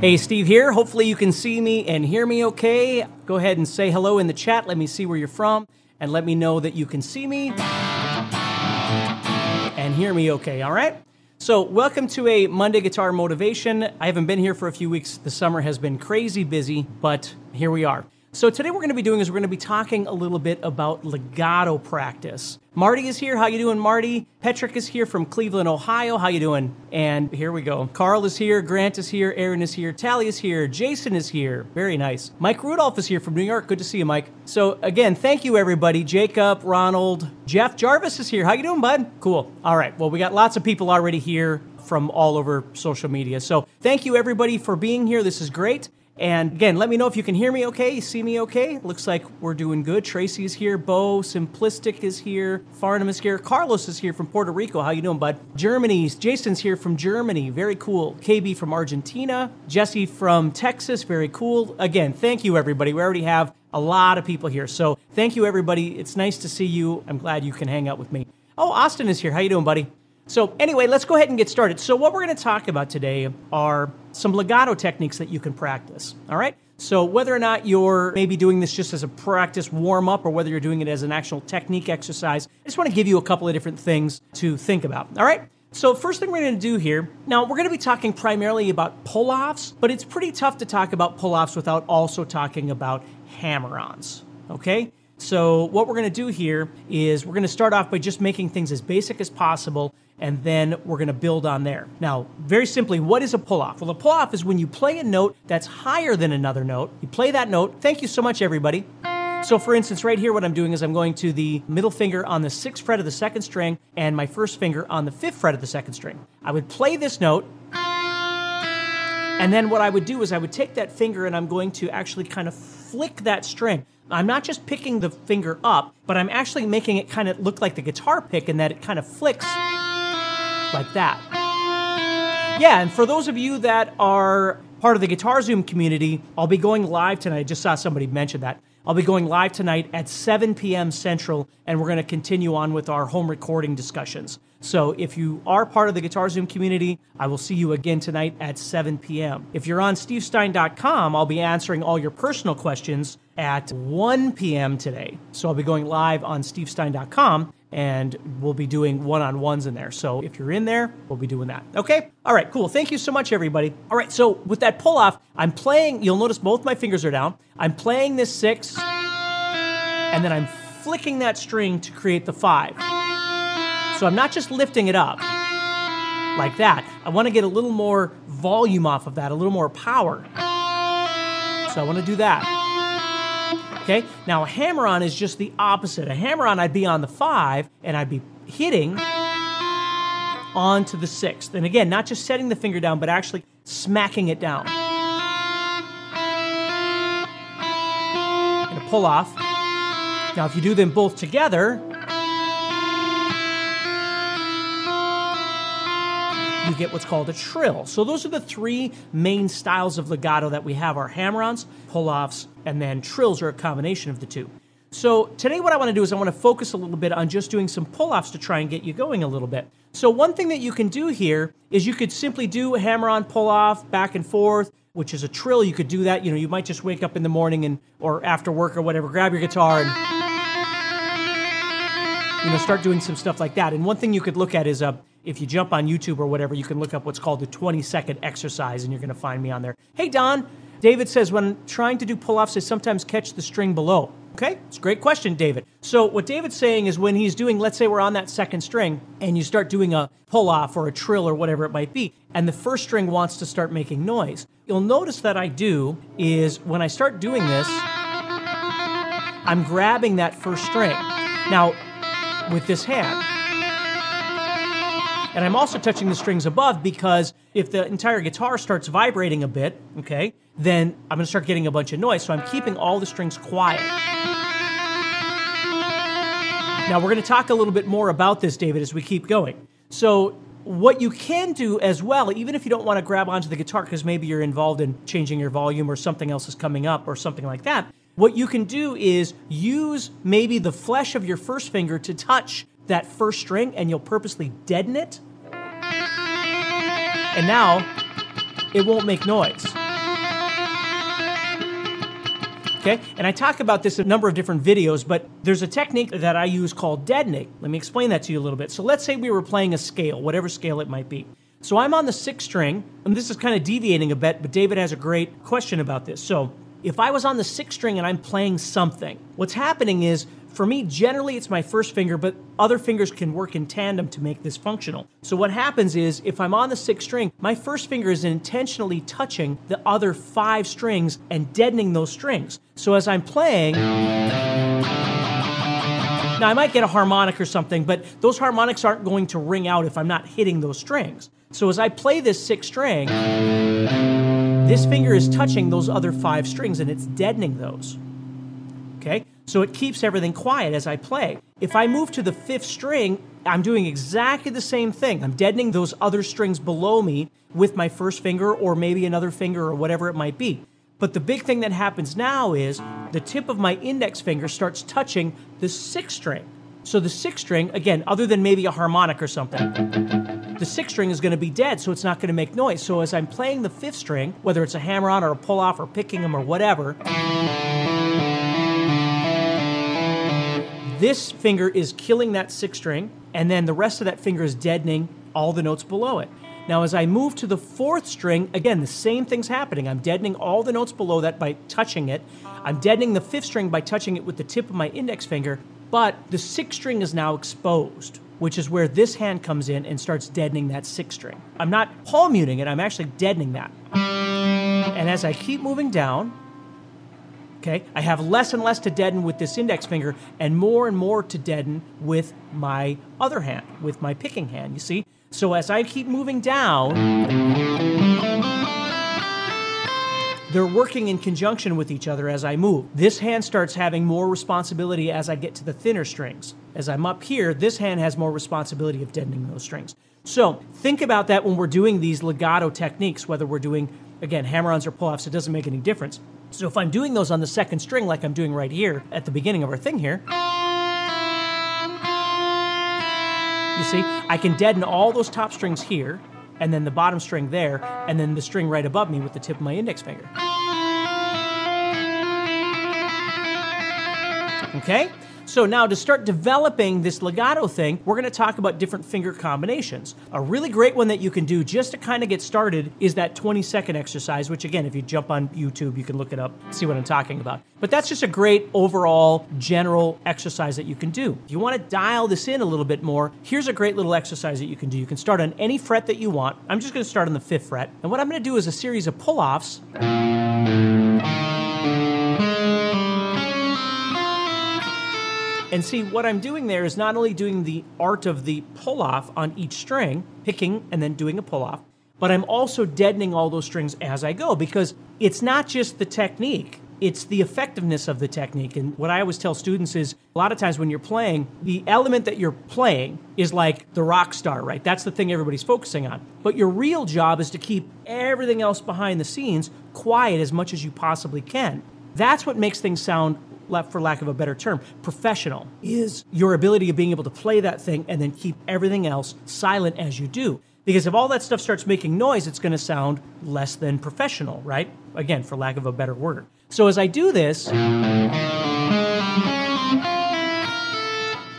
Hey, Steve here. Hopefully, you can see me and hear me okay. Go ahead and say hello in the chat. Let me see where you're from and let me know that you can see me and hear me okay, all right? So, welcome to a Monday Guitar Motivation. I haven't been here for a few weeks. The summer has been crazy busy, but here we are. So today we're going to be doing is we're going to be talking a little bit about legato practice. Marty is here. How you doing, Marty? Patrick is here from Cleveland, Ohio. How you doing? And here we go. Carl is here. Grant is here. Aaron is here. Tally is here. Jason is here. Very nice. Mike Rudolph is here from New York. Good to see you, Mike. So again, thank you everybody. Jacob, Ronald, Jeff Jarvis is here. How you doing, bud? Cool. All right. Well, we got lots of people already here from all over social media. So thank you everybody for being here. This is great. And again, let me know if you can hear me okay, see me okay. Looks like we're doing good. Tracy is here, Bo, Simplistic is here, Farnham is here, Carlos is here from Puerto Rico. How you doing, bud? Germany's Jason's here from Germany. Very cool. KB from Argentina, Jesse from Texas. Very cool. Again, thank you everybody. We already have a lot of people here. So thank you everybody. It's nice to see you. I'm glad you can hang out with me. Oh, Austin is here. How you doing, buddy? So, anyway, let's go ahead and get started. So, what we're going to talk about today are some legato techniques that you can practice. All right? So, whether or not you're maybe doing this just as a practice warm up or whether you're doing it as an actual technique exercise, I just want to give you a couple of different things to think about. All right? So, first thing we're going to do here, now we're going to be talking primarily about pull offs, but it's pretty tough to talk about pull offs without also talking about hammer ons. Okay? So, what we're going to do here is we're going to start off by just making things as basic as possible and then we're going to build on there. Now, very simply, what is a pull off? Well, a pull off is when you play a note that's higher than another note. You play that note. Thank you so much, everybody. So, for instance, right here, what I'm doing is I'm going to the middle finger on the sixth fret of the second string and my first finger on the fifth fret of the second string. I would play this note. And then what I would do is I would take that finger and I'm going to actually kind of flick that string. I'm not just picking the finger up, but I'm actually making it kind of look like the guitar pick in that it kind of flicks like that. Yeah, and for those of you that are part of the Guitar Zoom community, I'll be going live tonight. I just saw somebody mention that. I'll be going live tonight at 7 p.m. Central, and we're going to continue on with our home recording discussions. So if you are part of the Guitar Zoom community, I will see you again tonight at 7 p.m. If you're on stevestine.com, I'll be answering all your personal questions at 1 p.m. today. So I'll be going live on stevestine.com and we'll be doing one on ones in there. So if you're in there, we'll be doing that. Okay? All right, cool. Thank you so much, everybody. All right, so with that pull off, I'm playing, you'll notice both my fingers are down. I'm playing this six, and then I'm flicking that string to create the five. So I'm not just lifting it up like that. I want to get a little more volume off of that, a little more power. So I want to do that. Okay, now a hammer on is just the opposite. A hammer on, I'd be on the five and I'd be hitting onto the sixth. And again, not just setting the finger down, but actually smacking it down. And a pull off. Now, if you do them both together, you get what's called a trill. So those are the three main styles of legato that we have our hammer-ons, pull-offs, and then trills are a combination of the two. So today what I want to do is I want to focus a little bit on just doing some pull-offs to try and get you going a little bit. So one thing that you can do here is you could simply do hammer-on pull-off back and forth, which is a trill. You could do that. You know, you might just wake up in the morning and or after work or whatever, grab your guitar and you know start doing some stuff like that. And one thing you could look at is a if you jump on YouTube or whatever, you can look up what's called the 20 second exercise and you're going to find me on there. Hey, Don. David says, when trying to do pull offs, I sometimes catch the string below. Okay, it's a great question, David. So, what David's saying is when he's doing, let's say we're on that second string and you start doing a pull off or a trill or whatever it might be, and the first string wants to start making noise, you'll notice that I do is when I start doing this, I'm grabbing that first string. Now, with this hand. And I'm also touching the strings above because If the entire guitar starts vibrating a bit, okay, then I'm to start getting a bunch of noise. So I'm keeping all the strings quiet. Now, we're to talk a little bit more about this, David, as we keep going. So, what you can do as well, even if you don't want to grab onto the guitar because maybe you're involved in changing your volume or something else is coming up or something like that, what you can do is use maybe the flesh of your first finger to touch that first string and you'll purposely deaden it. And now it won't make noise. Okay? And I talk about this in a number of different videos, but there's a technique that I use called deadening. Let me explain that to you a little bit. So let's say we were playing a scale, whatever scale it might be. So I'm on the sixth string, and this is kind of deviating a bit, but David has a great question about this. So if I was on the sixth string and I'm playing something, what's happening is for me, generally it's my first finger, but other fingers can work in tandem to make this functional. So what happens is if I'm on the sixth string, my first finger is intentionally touching the other five strings and deadening those strings. So as I'm playing, now I might get a harmonic or something, but those harmonics aren't going to ring out if I'm not hitting those strings. So as I play this sixth string, this finger is touching those other five strings and it's deadening those. Okay? So it keeps everything quiet as I play. If I move to the fifth string, I'm doing exactly the same thing. I'm deadening those other strings below me with my first finger or maybe another finger or whatever it might be. But the big thing that happens now is the tip of my index finger starts touching the sixth string. So the sixth string, again, other than maybe a harmonic or something, the sixth string is going to be dead, so it's not going to make noise. So as I'm playing the fifth string, whether it's a hammer on or a pull off or picking them or whatever, this finger is killing that sixth string, and then the rest of that finger is deadening all the notes below it. Now, as I move to the fourth string, again, the same thing's happening. I'm deadening all the notes below that by touching it. I'm deadening the fifth string by touching it with the tip of my index finger, but the sixth string is now exposed, which is where this hand comes in and starts deadening that sixth string. I'm not palm muting it, I'm actually deadening that. And as I keep moving down, Okay, I have less and less to deaden with this index finger and more and more to deaden with my other hand, with my picking hand, you see? So as I keep moving down, they're working in conjunction with each other as I move. This hand starts having more responsibility as I get to the thinner strings. As I'm up here, this hand has more responsibility of deadening those strings. So think about that when we're doing these legato techniques, whether we're doing, again, hammer ons or pull offs, it doesn't make any difference. So if I'm doing those on the second string, like I'm doing right here at the beginning of our thing here, you see, I can deaden all those top strings here, and then the bottom string there, and then the string right above me with the tip of my index finger. Okay? So now to start developing this legato thing, we're to talk about different finger combinations. A really great one that you can do just to kind of get started is that 20 second exercise, which again, if you jump on YouTube, you can look it up, see what I'm talking about. But that's just a great overall general exercise that you can do. If you want to dial this in a little bit more, here's a great little exercise that you can do. You can start on any fret that you want. I'm just to start on the fifth fret. And what I'm to do is a series of pull offs. And see, what I'm doing there is not only doing the art of the pull off on each string, picking and then doing a pull off, but I'm also deadening all those strings as I go because it's not just the technique, it's the effectiveness of the technique. And what I always tell students is a lot of times when you're playing, the element that you're playing is like the rock star, right? That's the thing everybody's focusing on. But your real job is to keep everything else behind the scenes quiet as much as you possibly can. That's what makes things sound for lack of a better term, professional, is your ability of being able to play that thing and then keep everything else silent as you do. Because if all that stuff starts making noise, it's going to sound less than professional, right? Again, for lack of a better word. So as I do this,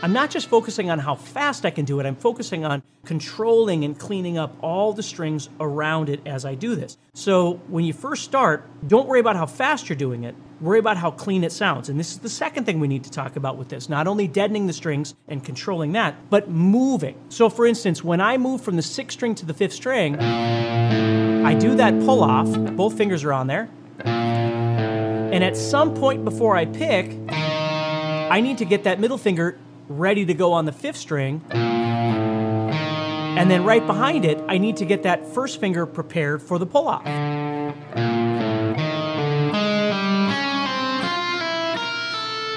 I'm not just focusing on how fast I can do it, I'm focusing on controlling and cleaning up all the strings around it as I do this. So when you first start, don't worry about how fast you're doing it, worry about how clean it sounds. And this is the second thing we need to talk about with this not only deadening the strings and controlling that, but moving. So for instance, when I move from the sixth string to the fifth string, I do that pull off, both fingers are on there. And at some point before I pick, I need to get that middle finger ready to go on the fifth string. And then right behind it, I need to get that first finger prepared for the pull off.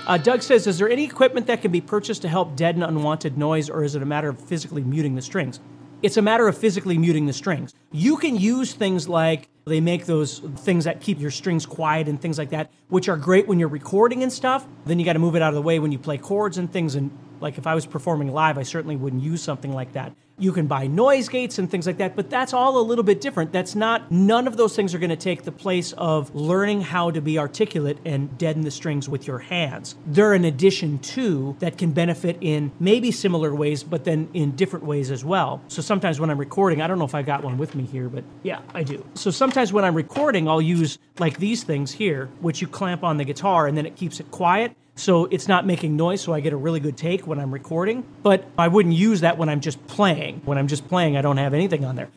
Uh, Doug says, Is there any equipment that can be purchased to help deaden unwanted noise, or is it a matter of physically muting the strings? It's a matter of physically muting the strings. You can use things like they make those things that keep your strings quiet and things like that, which are great when you're recording and stuff. Then you got to move it out of the way when you play chords and things. And like if I was performing live, I certainly wouldn't use something like that. You can buy noise gates and things like that, but that's all a little bit different. That's not, none of those things are going to take the place of learning how to be articulate and deaden the strings with your hands. They're an addition to that can benefit in maybe similar ways, but then in different ways as well. So sometimes when I'm recording, I don't know if I got one with me here, but yeah, I do. So sometimes when I'm recording, I'll use like these things here, which you clamp on the guitar and then it keeps it quiet. So it's not making noise, so I get a really good take when I'm recording. But I wouldn't use that when I'm just playing. When I'm just playing, I don't have anything on there.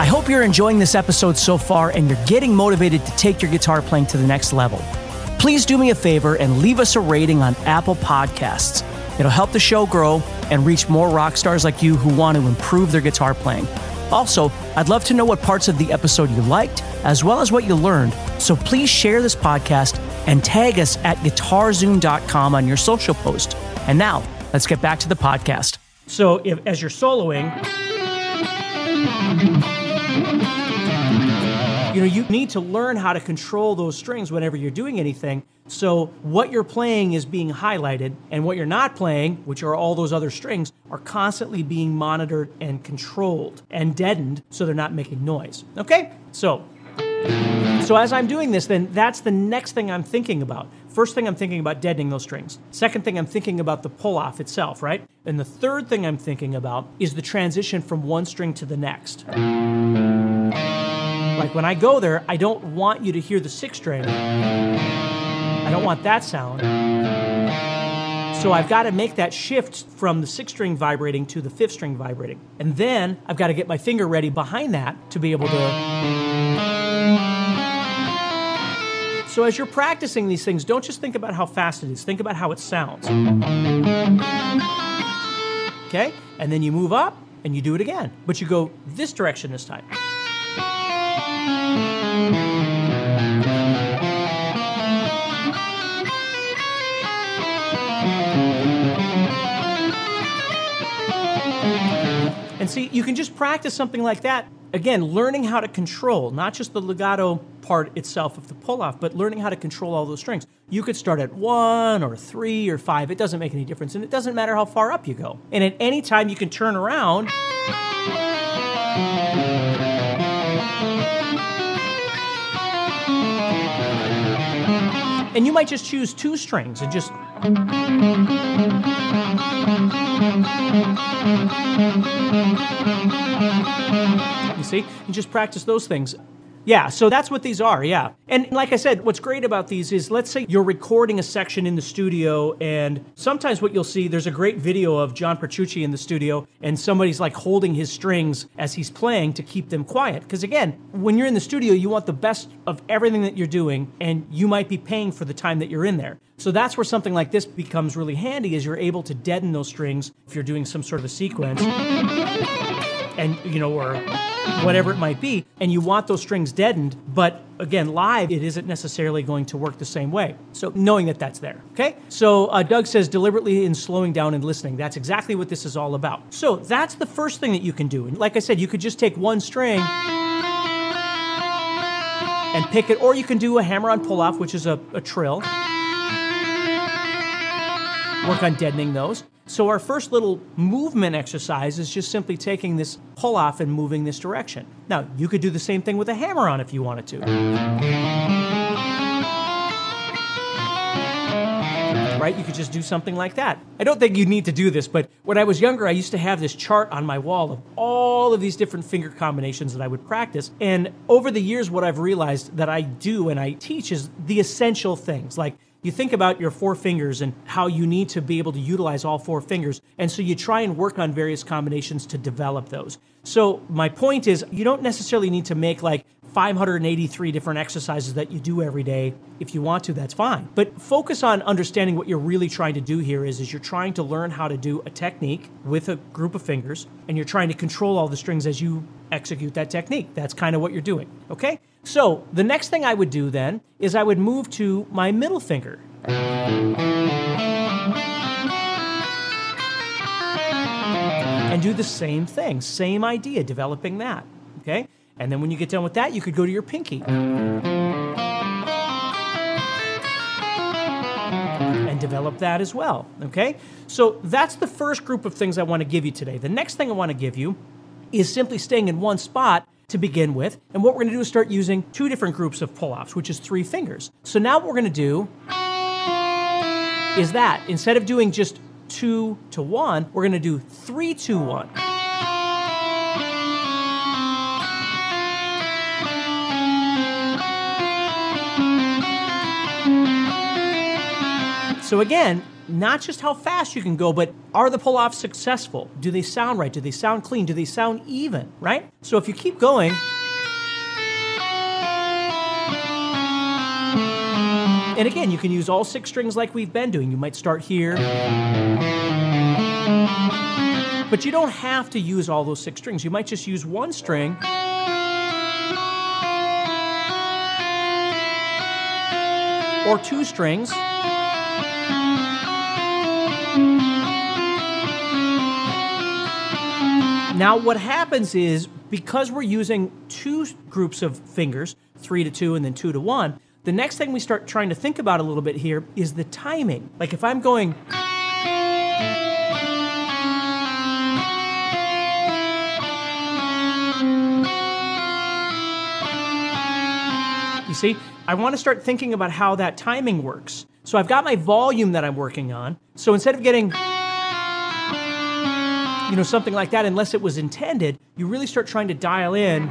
I hope you're enjoying this episode so far and you're getting motivated to take your guitar playing to the next level. Please do me a favor and leave us a rating on Apple Podcasts. It'll help the show grow and reach more rock stars like you who want to improve their guitar playing. Also, I'd love to know what parts of the episode you liked, as well as what you learned. So please share this podcast and tag us at guitarzoom.com on your social post. And now, let's get back to the podcast. So, if, as you're soloing, you know, you need to learn how to control those strings whenever you're doing anything. So, what you're playing is being highlighted, and what you're not playing, which are all those other strings, are constantly being monitored and controlled and deadened so they're not making noise. Okay? So, so as I'm doing this, then that's the next thing I'm thinking about. First thing I'm thinking about deadening those strings. Second thing I'm thinking about the pull off itself, right? And the third thing I'm thinking about is the transition from one string to the next. Like when I go there, I don't want you to hear the sixth string. I don't want that sound. So I've got to make that shift from the sixth string vibrating to the fifth string vibrating. And then I've got to get my finger ready behind that to be able to. So as you're practicing these things, don't just think about how fast it is, think about how it sounds. Okay? And then you move up and you do it again, but you go this direction this time. And see, you can just practice something like that. Again, learning how to control, not just the legato part itself of the pull off, but learning how to control all those strings. You could start at one or three or five, it doesn't make any difference. And it doesn't matter how far up you go. And at any time, you can turn around. And you might just choose two strings and just. You see? You just practice those things. Yeah, so that's what these are, yeah. And like I said, what's great about these is let's say you're recording a section in the studio, and sometimes what you'll see, there's a great video of John Petrucci in the studio, and somebody's like holding his strings as he's playing to keep them quiet. Because again, when you're in the studio, you want the best of everything that you're doing, and you might be paying for the time that you're in there. So that's where something like this becomes really handy, is you're able to deaden those strings if you're doing some sort of a sequence. And, you know, or whatever it might be, and you want those strings deadened, but again, live, it isn't necessarily going to work the same way. So knowing that that's there, okay? So uh, Doug says deliberately in slowing down and listening. That's exactly what this is all about. So that's the first thing that you can do. And like I said, you could just take one string and pick it, or you can do a hammer on pull off, which is a, a trill. Work on deadening those. So our first little movement exercise is just simply taking this pull off and moving this direction. Now, you could do the same thing with a hammer on if you wanted to. Right? You could just do something like that. I don't think you need to do this, but when I was younger, I used to have this chart on my wall of all of these different finger combinations that I would practice. And over the years, what I've realized that I do and I teach is the essential things like you think about your four fingers and how you need to be able to utilize all four fingers. And so you try and work on various combinations to develop those. So my point is, you don't necessarily need to make like 583 different exercises that you do every day. If you want to, that's fine. But focus on understanding what you're really trying to do here is, is you're trying to learn how to do a technique with a group of fingers and you're trying to control all the strings as you execute that technique. That's kind of what you're doing. Okay? So the next thing I would do then is I would move to my middle finger. And do the same thing, same idea, developing that. Okay? And then when you get done with that, you could go to your pinky. And develop that as well. Okay? So that's the first group of things I want to give you today. The next thing I want to give you is simply staying in one spot to begin with. And what we're going to do is start using two different groups of pull offs, which is three fingers. So now what we're going to do is that instead of doing just two to one, we're going to do three, two, one. So again, not just how fast you can go, but are the pull offs successful? Do they sound right? Do they sound clean? Do they sound even, right? So if you keep going, and again, you can use all six strings like we've been doing. You might start here. But you don't have to use all those six strings. You might just use one string. Or two strings. Now, what happens is because we're using two groups of fingers, three to two and then two to one, the next thing we start trying to think about a little bit here is the timing. Like if I'm going. You see, I want to start thinking about how that timing works. So I've got my volume that I'm working on. So instead of getting you know, something like that, unless it was intended, you really start trying to dial in.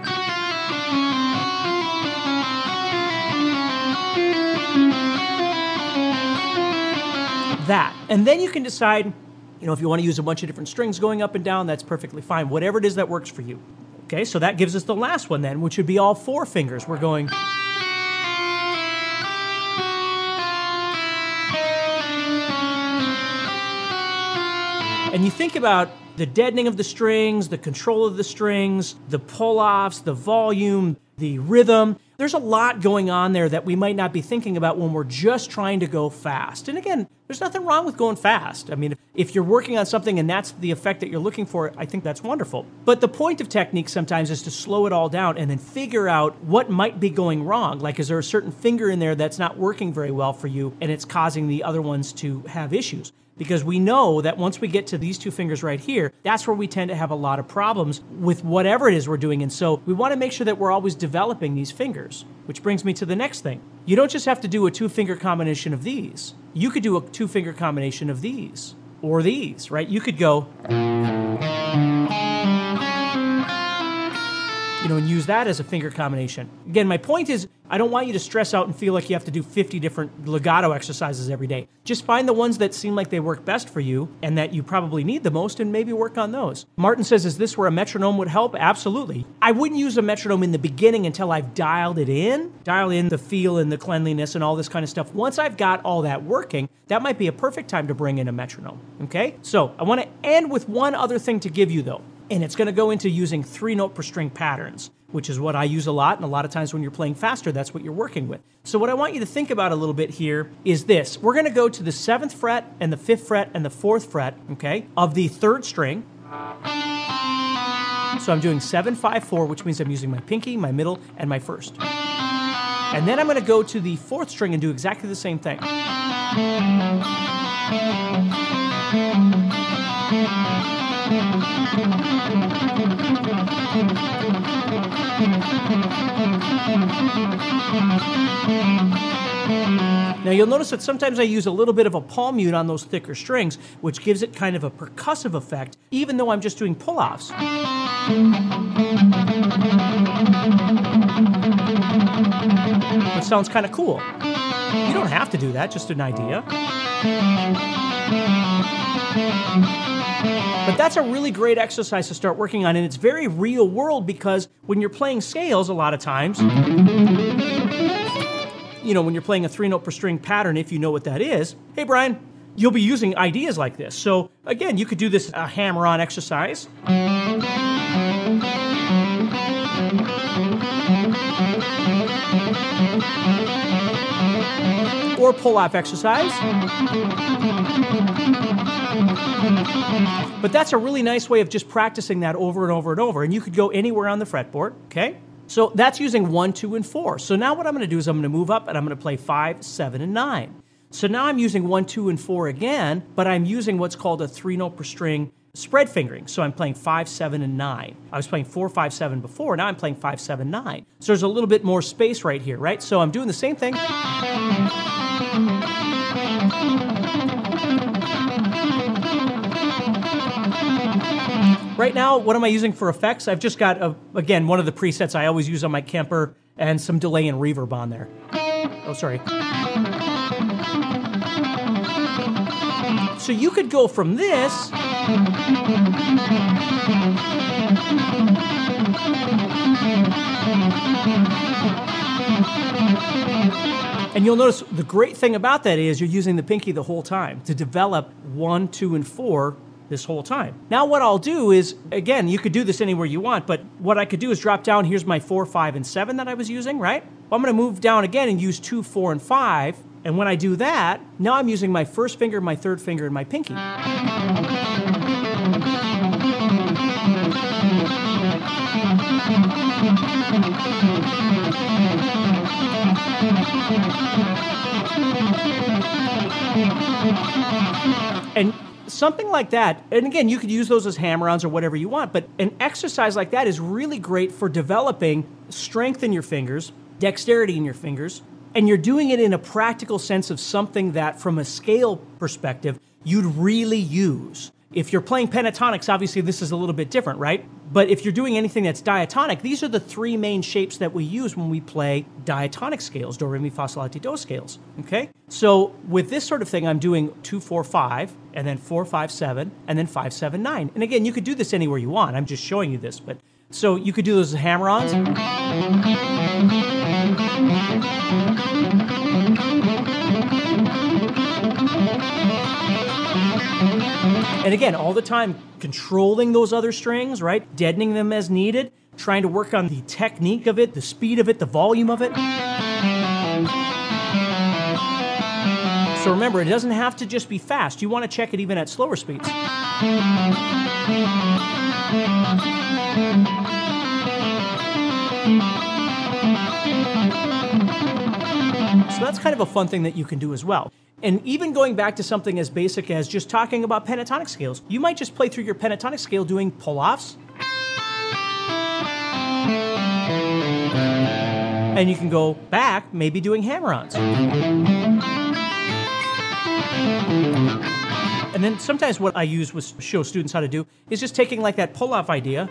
That. And then you can decide, you know, if you want to use a bunch of different strings going up and down, that's perfectly fine. Whatever it is that works for you. Okay, so that gives us the last one then, which would be all four fingers. We're going. And you think about the deadening of the strings, the control of the strings, the pull offs, the volume, the rhythm. There's a lot going on there that we might not be thinking about when we're just trying to go fast. And again, there's nothing wrong with going fast. I mean, if you're working on something and that's the effect that you're looking for, I think that's wonderful. But the point of technique sometimes is to slow it all down and then figure out what might be going wrong. Like, is there a certain finger in there that's not working very well for you and it's causing the other ones to have issues? Because we know that once we get to these two fingers right here, that's where we tend to have a lot of problems with whatever it is we're doing. And so we want to make sure that we're always developing these fingers, which brings me to the next thing. You don't just have to do a two finger combination of these, you could do a two finger combination of these or these, right? You could go you know, and use that as a finger combination. Again, my point is I don't want you to stress out and feel like you have to do 50 different legato exercises every day. Just find the ones that seem like they work best for you and that you probably need the most and maybe work on those. Martin says, Is this where a metronome would help? Absolutely. I wouldn't use a metronome in the beginning until I've dialed it in, dial in the feel and the cleanliness and all this kind of stuff. Once I've got all that working, that might be a perfect time to bring in a metronome. Okay? So I want to end with one other thing to give you though and it's going to go into using three note per string patterns, which is what I use a lot. And a lot of times when you're playing faster, that's what you're working with. So, what I want you to think about a little bit here is this we're going to go to the seventh fret and the fifth fret and the fourth fret, okay, of the third string. So, I'm doing seven, five, four, which means I'm using my pinky, my middle, and my first. And then I'm going to go to the fourth string and do exactly the same thing. Now you'll notice that sometimes I use a little bit of a palm mute on those thicker strings, which gives it kind of a percussive effect, even though I'm just doing pull-offs. It sounds kind of cool. You don't have to do that, just an idea. But that's a really great exercise to start working on, and it's very real world because when you're playing scales, a lot of times, you know, when you're playing a three note per string pattern, if you know what that is, hey, Brian, you'll be using ideas like this. So, again, you could do this a hammer on exercise. Or pull off exercise. But that's a really nice way of just practicing that over and over and over. And you could go anywhere on the fretboard, okay? So that's using one, two, and four. So now what I'm gonna do is I'm gonna move up and I'm gonna play five, seven, and nine. So now I'm using one, two, and four again, but I'm using what's called a three note per string spread fingering. So I'm playing five, seven, and nine. I was playing four, five, seven before. Now I'm playing five, seven, nine. So there's a little bit more space right here, right? So I'm doing the same thing. Right now, what am I using for effects? I've just got, a, again, one of the presets I always use on my Kemper and some delay and reverb on there. Oh, sorry. So you could go from this. And you'll notice the great thing about that is you're using the pinky the whole time to develop one, two, and four this whole time. Now, what I'll do is, again, you could do this anywhere you want, but what I could do is drop down. Here's my four, five, and seven that I was using, right? I'm going to move down again and use two, four, and five. And when I do that, now I'm using my first finger, my third finger, and my pinky. And something like that, and again, you could use those as hammer ons or whatever you want, but an exercise like that is really great for developing strength in your fingers, dexterity in your fingers, and you're doing it in a practical sense of something that, from a scale perspective, you'd really use. If you're playing pentatonics, obviously this is a little bit different, right? But if you're doing anything that's diatonic, these are the three main shapes that we use when we play diatonic scales, do, re, mi, fa, sol, la, ti, do scales. Okay? So with this sort of thing, I'm doing two, four, five, and then four, five, seven, and then five, seven, nine. And again, you could do this anywhere you want. I'm just showing you this, but so you could do those hammer-ons. And again, all the time controlling those other strings, right? Deadening them as needed, trying to work on the technique of it, the speed of it, the volume of it. So remember, it doesn't have to just be fast. You want to check it even at slower speeds. So that's kind of a fun thing that you can do as well. And even going back to something as basic as just talking about pentatonic scales, you might just play through your pentatonic scale doing pull offs. And you can go back, maybe doing hammer ons. And then sometimes what I use with show students how to do is just taking like that pull off idea.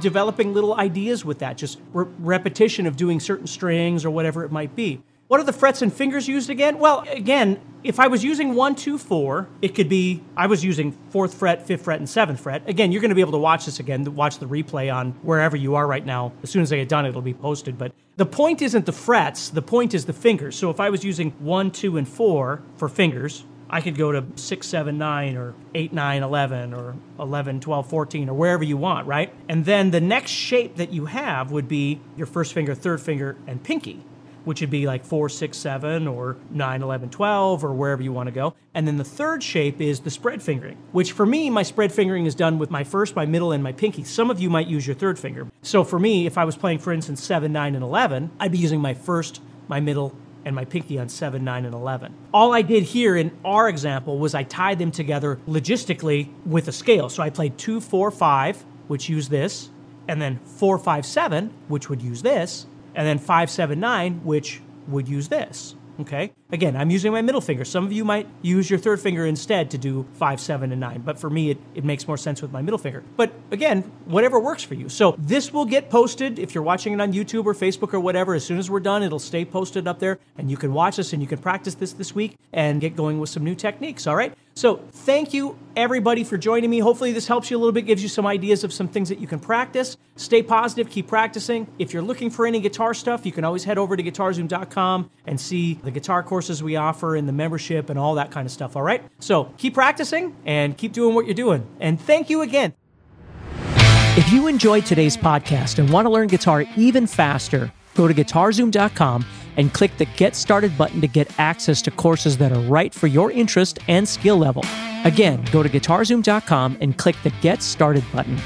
Developing little ideas with that, just re- repetition of doing certain strings or whatever it might be. What are the frets and fingers used again? Well, again, if I was using one, two, four, it could be I was using fourth fret, fifth fret, and seventh fret. Again, you're going to be able to watch this again, watch the replay on wherever you are right now. As soon as I get done, it'll be posted. But the point isn't the frets, the point is the fingers. So if I was using one, two, and four for fingers, I could go to 6, 7, 9, or 8, 9, 11, or 11, 12, 14, or wherever you want, right? And then the next shape that you have would be your first finger, third finger, and pinky, which would be like 4, 6, 7, or 9, 11, 12, or wherever you want to go. And then the third shape is the spread fingering, which for me, my spread fingering is done with my first, my middle, and my pinky. Some of you might use your third finger. So for me, if I was playing, for instance, 7, 9, and 11, I'd be using my first, my middle, and my pinky on 7, 9, and 11. All I did here in our example was I tied them together logistically with a scale. So I played 2, 4, 5, which use this, and then 4, 5, 7, which would use this, and then 5, 7, 9, which would use this. Okay. Again, I'm using my middle finger. Some of you might use your third finger instead to do five, seven, and nine. But for me, it, it makes more sense with my middle finger. But again, whatever works for you. So this will get posted if you're watching it on YouTube or Facebook or whatever. As soon as we're done, it'll stay posted up there and you can watch us and you can practice this this week and get going with some new techniques. All right. So thank you everybody for joining me. Hopefully this helps you a little bit, gives you some ideas of some things that you can practice. Stay positive, keep practicing. If you're looking for any guitar stuff, you can always head over to guitarzoom.com and see the guitar courses we offer and the membership and all that kind of stuff. All right. So keep practicing and keep doing what you're doing. And thank you again. If you enjoyed today's podcast and want to learn guitar even faster, go to guitarzoom.com and click the Get Started button to get access to courses that are right for your interest and skill level. Again, go to guitarzoom.com and click the Get Started button.